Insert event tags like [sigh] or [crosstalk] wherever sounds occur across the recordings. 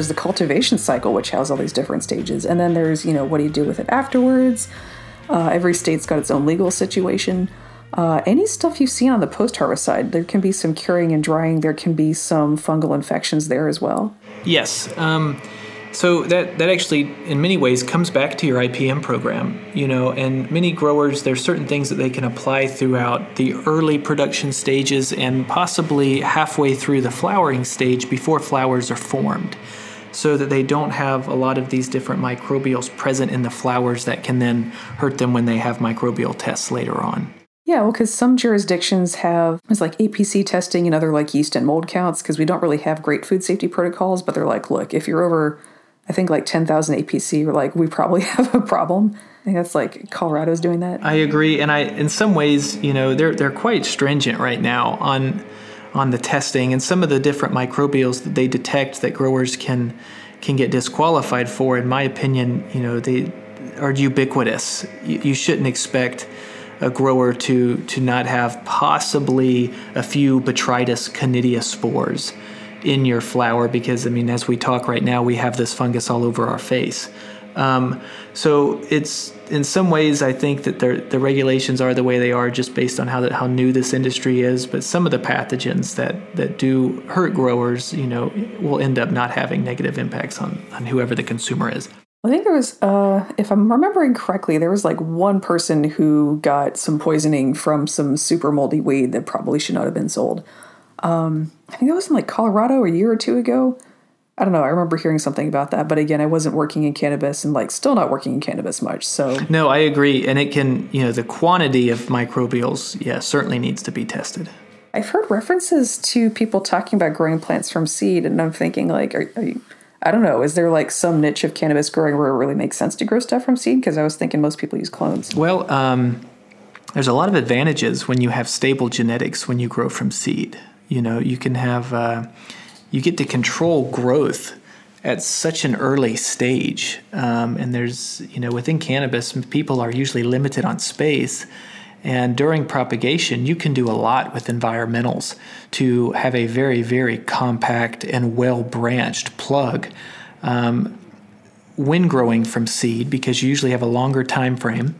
there's the cultivation cycle, which has all these different stages, and then there's you know what do you do with it afterwards. Uh, every state's got its own legal situation. Uh, any stuff you've seen on the post-harvest side, there can be some curing and drying. There can be some fungal infections there as well. Yes. Um, so that that actually, in many ways, comes back to your IPM program. You know, and many growers, there's certain things that they can apply throughout the early production stages and possibly halfway through the flowering stage before flowers are formed, so that they don't have a lot of these different microbials present in the flowers that can then hurt them when they have microbial tests later on. Yeah, well, because some jurisdictions have it's like APC testing and other like yeast and mold counts because we don't really have great food safety protocols. But they're like, look, if you're over I think like 10,000 APC, we're like, we probably [laughs] have a problem. I think that's like Colorado's doing that. I agree, and I in some ways, you know, they're they're quite stringent right now on on the testing and some of the different microbials that they detect that growers can can get disqualified for. In my opinion, you know, they are ubiquitous. You, you shouldn't expect a grower to to not have possibly a few Botrytis conidia spores in your flower because I mean, as we talk right now, we have this fungus all over our face. Um, so it's in some ways I think that the regulations are the way they are just based on how how new this industry is. But some of the pathogens that that do hurt growers, you know, will end up not having negative impacts on on whoever the consumer is. I think there was, uh, if I'm remembering correctly, there was like one person who got some poisoning from some super moldy weed that probably should not have been sold. Um, I think that was in like Colorado a year or two ago. I don't know. I remember hearing something about that, but again, I wasn't working in cannabis and like still not working in cannabis much. So no, I agree, and it can you know the quantity of microbials, yeah, certainly needs to be tested. I've heard references to people talking about growing plants from seed, and I'm thinking like, are, are you, I don't know, is there like some niche of cannabis growing where it really makes sense to grow stuff from seed? Because I was thinking most people use clones. Well, um, there's a lot of advantages when you have stable genetics when you grow from seed. You know, you can have, uh, you get to control growth at such an early stage. Um, and there's, you know, within cannabis, people are usually limited on space. And during propagation, you can do a lot with environmentals to have a very, very compact and well branched plug. Um, when growing from seed, because you usually have a longer time frame.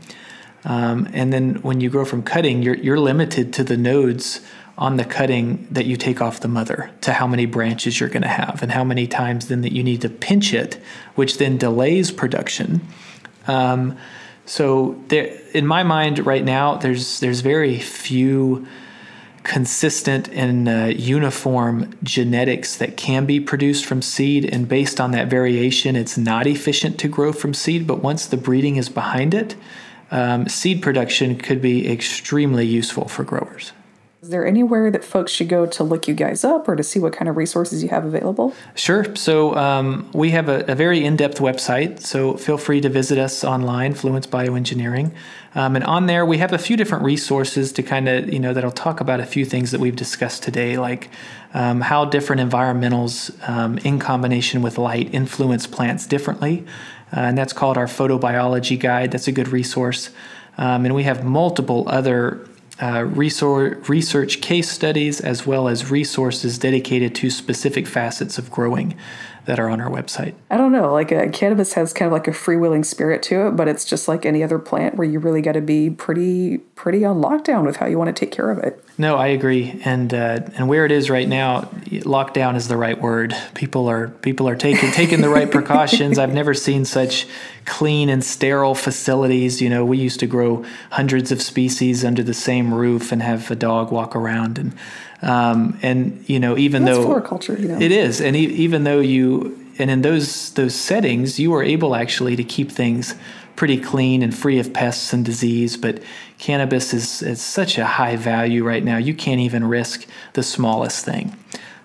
Um, and then when you grow from cutting, you're, you're limited to the nodes on the cutting that you take off the mother to how many branches you're going to have and how many times then that you need to pinch it, which then delays production. Um, so there, in my mind right now, there's there's very few consistent and uh, uniform genetics that can be produced from seed, and based on that variation, it's not efficient to grow from seed. But once the breeding is behind it, um, seed production could be extremely useful for growers. Is there anywhere that folks should go to look you guys up or to see what kind of resources you have available? Sure. So um, we have a, a, very in-depth website. So feel free to visit us online, Fluence Bioengineering, um, and on there we have a few different resources to kind of you know that'll talk about a few things that we've discussed today, like um, how different environmentals um, in combination with light influence plants differently, uh, and that's called our photobiology guide. That's a good resource. Um, and we have multiple other uh, research case studies as well as resources dedicated to specific facets of growing that are on our website. I don't know, like uh, cannabis has kind of like a freewheeling spirit to it, but it's just like any other plant where you really got to be pretty pretty on lockdown with how you want to take care of it. No, I agree, and uh, and where it is right now, lockdown is the right word. People are people are taking [laughs] taking the right precautions. I've never seen such clean and sterile facilities. You know, we used to grow hundreds of species under the same roof and have a dog walk around and um, and you know, even That's though floriculture, you know. it is, and e- even though you and in those those settings, you are able actually to keep things pretty clean and free of pests and disease. But cannabis is, is such a high value right now; you can't even risk the smallest thing.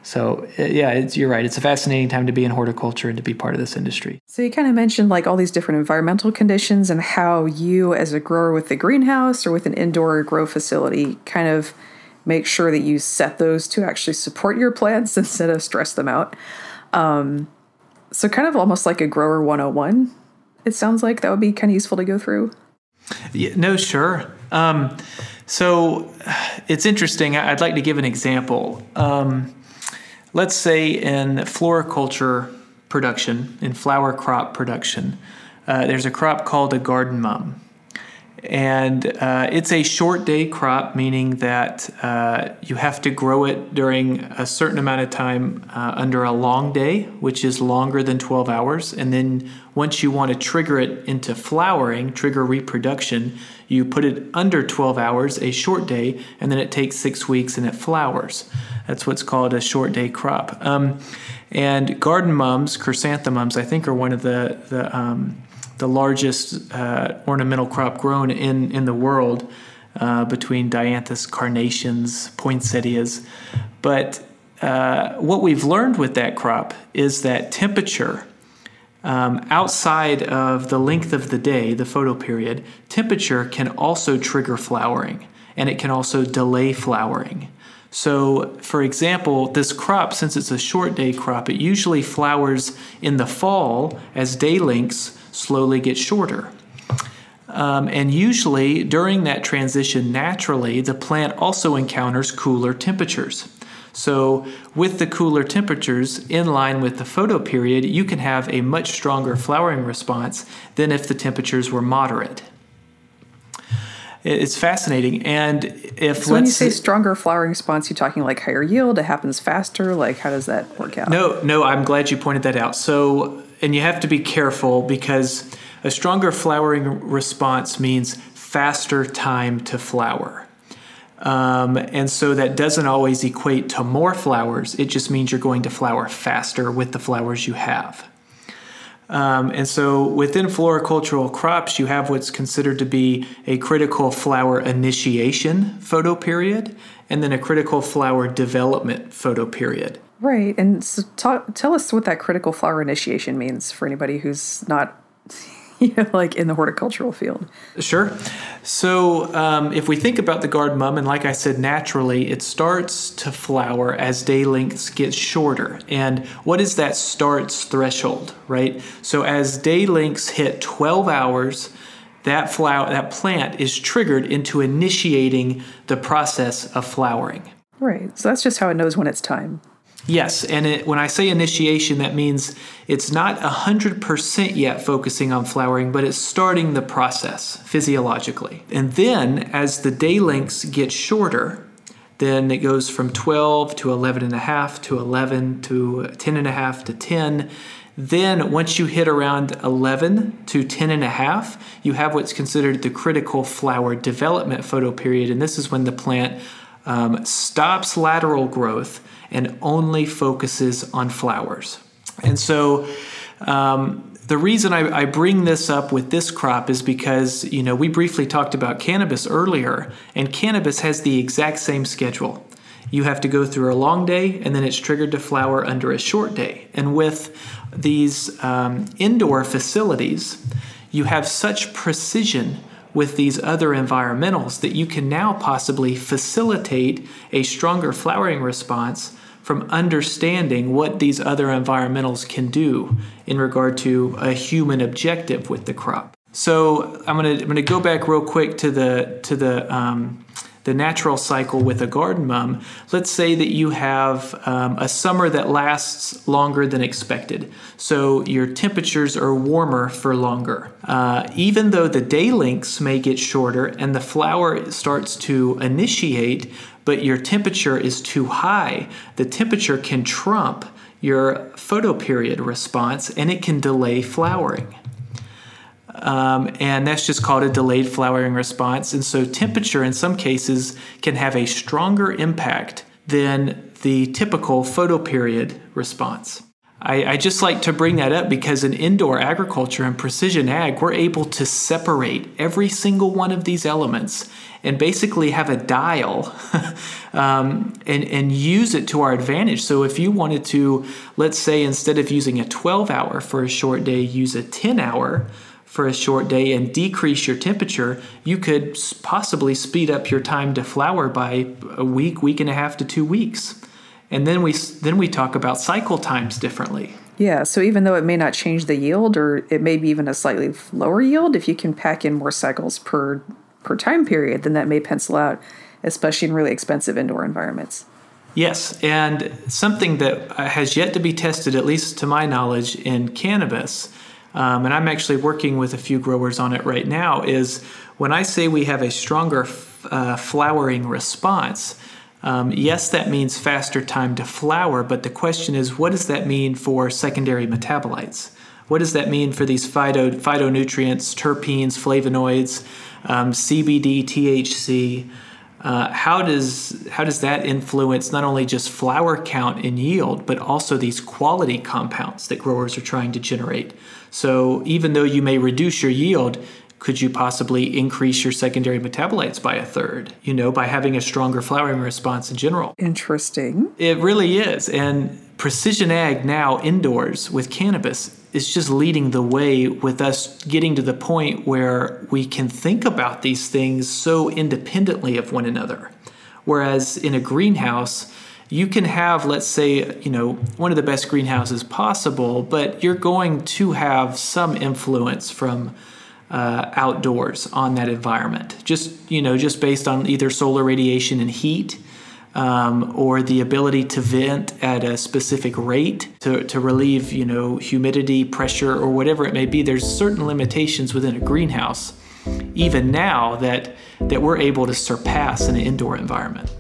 So uh, yeah, you're right. It's a fascinating time to be in horticulture and to be part of this industry. So you kind of mentioned like all these different environmental conditions and how you, as a grower with the greenhouse or with an indoor grow facility, kind of make sure that you set those to actually support your plants [laughs] instead of stress them out. Um, so, kind of almost like a grower 101, it sounds like that would be kind of useful to go through. Yeah, no, sure. Um, so, it's interesting. I'd like to give an example. Um, let's say in floriculture production, in flower crop production, uh, there's a crop called a garden mum. And uh, it's a short day crop, meaning that uh, you have to grow it during a certain amount of time uh, under a long day, which is longer than 12 hours. And then once you want to trigger it into flowering, trigger reproduction, you put it under 12 hours, a short day, and then it takes six weeks and it flowers. That's what's called a short day crop. Um, and garden mums, chrysanthemums, I think, are one of the, the um, the largest uh, ornamental crop grown in, in the world uh, between dianthus, carnations, poinsettias. But uh, what we've learned with that crop is that temperature, um, outside of the length of the day, the photoperiod, temperature can also trigger flowering and it can also delay flowering. So, for example, this crop, since it's a short day crop, it usually flowers in the fall as day lengths slowly get shorter. Um, and usually during that transition, naturally, the plant also encounters cooler temperatures. So, with the cooler temperatures in line with the photoperiod, you can have a much stronger flowering response than if the temperatures were moderate. It's fascinating. And if so when you say stronger flowering response, you're talking like higher yield, it happens faster. Like, how does that work out? No, no, I'm glad you pointed that out. So, and you have to be careful because a stronger flowering response means faster time to flower. Um, and so that doesn't always equate to more flowers. It just means you're going to flower faster with the flowers you have. Um, and so within floricultural crops, you have what's considered to be a critical flower initiation photoperiod and then a critical flower development photoperiod. Right. And so talk, tell us what that critical flower initiation means for anybody who's not [laughs] you know, like in the horticultural field. Sure. So, um, if we think about the garden mum, and like I said, naturally, it starts to flower as day lengths get shorter. And what is that starts threshold, right? So, as day lengths hit 12 hours, that flower, that plant is triggered into initiating the process of flowering. Right. So that's just how it knows when it's time. Yes, and it, when I say initiation, that means it's not 100% yet focusing on flowering, but it's starting the process physiologically. And then as the day lengths get shorter, then it goes from 12 to 11 and a half to 11 to 10 and a half to 10. Then once you hit around 11 to 10 and a half, you have what's considered the critical flower development photoperiod. And this is when the plant um, stops lateral growth and only focuses on flowers. And so, um, the reason I, I, bring this up with this crop is because you know we briefly talked about cannabis earlier, and cannabis has the exact same schedule. You have to go through a long day, and then it's triggered to flower under a short day. And with these um, indoor facilities, you have such precision with these other environmentals that you can now possibly facilitate a stronger flowering response from understanding what these other environmentals can do in regard to a human objective with the crop. So I'm gonna I'm gonna go back real quick to the to the um, the natural cycle with a garden mum. Let's say that you have um, a summer that lasts longer than expected, so your temperatures are warmer for longer. Uh, even though the day lengths may get shorter and the flower starts to initiate but your temperature is too high, the temperature can trump your photoperiod response and it can delay flowering. Um, and that's just called a delayed flowering response. And so, temperature in some cases can have a stronger impact than the typical photoperiod response. I, I, just like to bring that up because in indoor agriculture and precision ag, we're able to separate every single one of these elements and basically have a dial [laughs] um, and, and use it to our advantage. So if you wanted to, let's say instead of using a 12 hour for a short day, use a 10 hour for a short day and decrease your temperature, you could possibly speed up your time to flower by a week, week and a half to two weeks and then we then we talk about cycle times differently. Yeah, so even though it may not change the yield, or it may be even a slightly lower yield, if you can pack in more cycles per per time period, then that may pencil out, especially in really expensive indoor environments. Yes, and something that uh, has yet to be tested, at least to my knowledge, in cannabis, um, and I'm actually working with a few growers on it right now, is when I say we have a stronger uh, flowering response. Um, yes, that means faster time to flower, but the question is, what does that mean for secondary metabolites? What does that mean for these phyto, phytonutrients, terpenes, flavonoids, um, CBD, THC? Uh, how does how does that influence not only just flower count and yield, but also these quality compounds that growers are trying to generate? So even though you may reduce your yield, could you possibly increase your secondary metabolites by a third? You know, by having a stronger flowering response in general. Interesting. It really is, and precision ag now indoors with cannabis is just leading the way with us getting to the point where we can think about these things so independently of one another. Whereas in a greenhouse, you can have, let's say, you know, one of the best greenhouses possible, but you're going to have some influence from uh, outdoors on that environment. Just, you know, just based on either solar radiation and heat um, or the ability to vent at a specific rate to, to relieve, you know, humidity, pressure, or whatever it may be. There's certain limitations within a greenhouse, even now, that, that we're able to surpass in an indoor environment.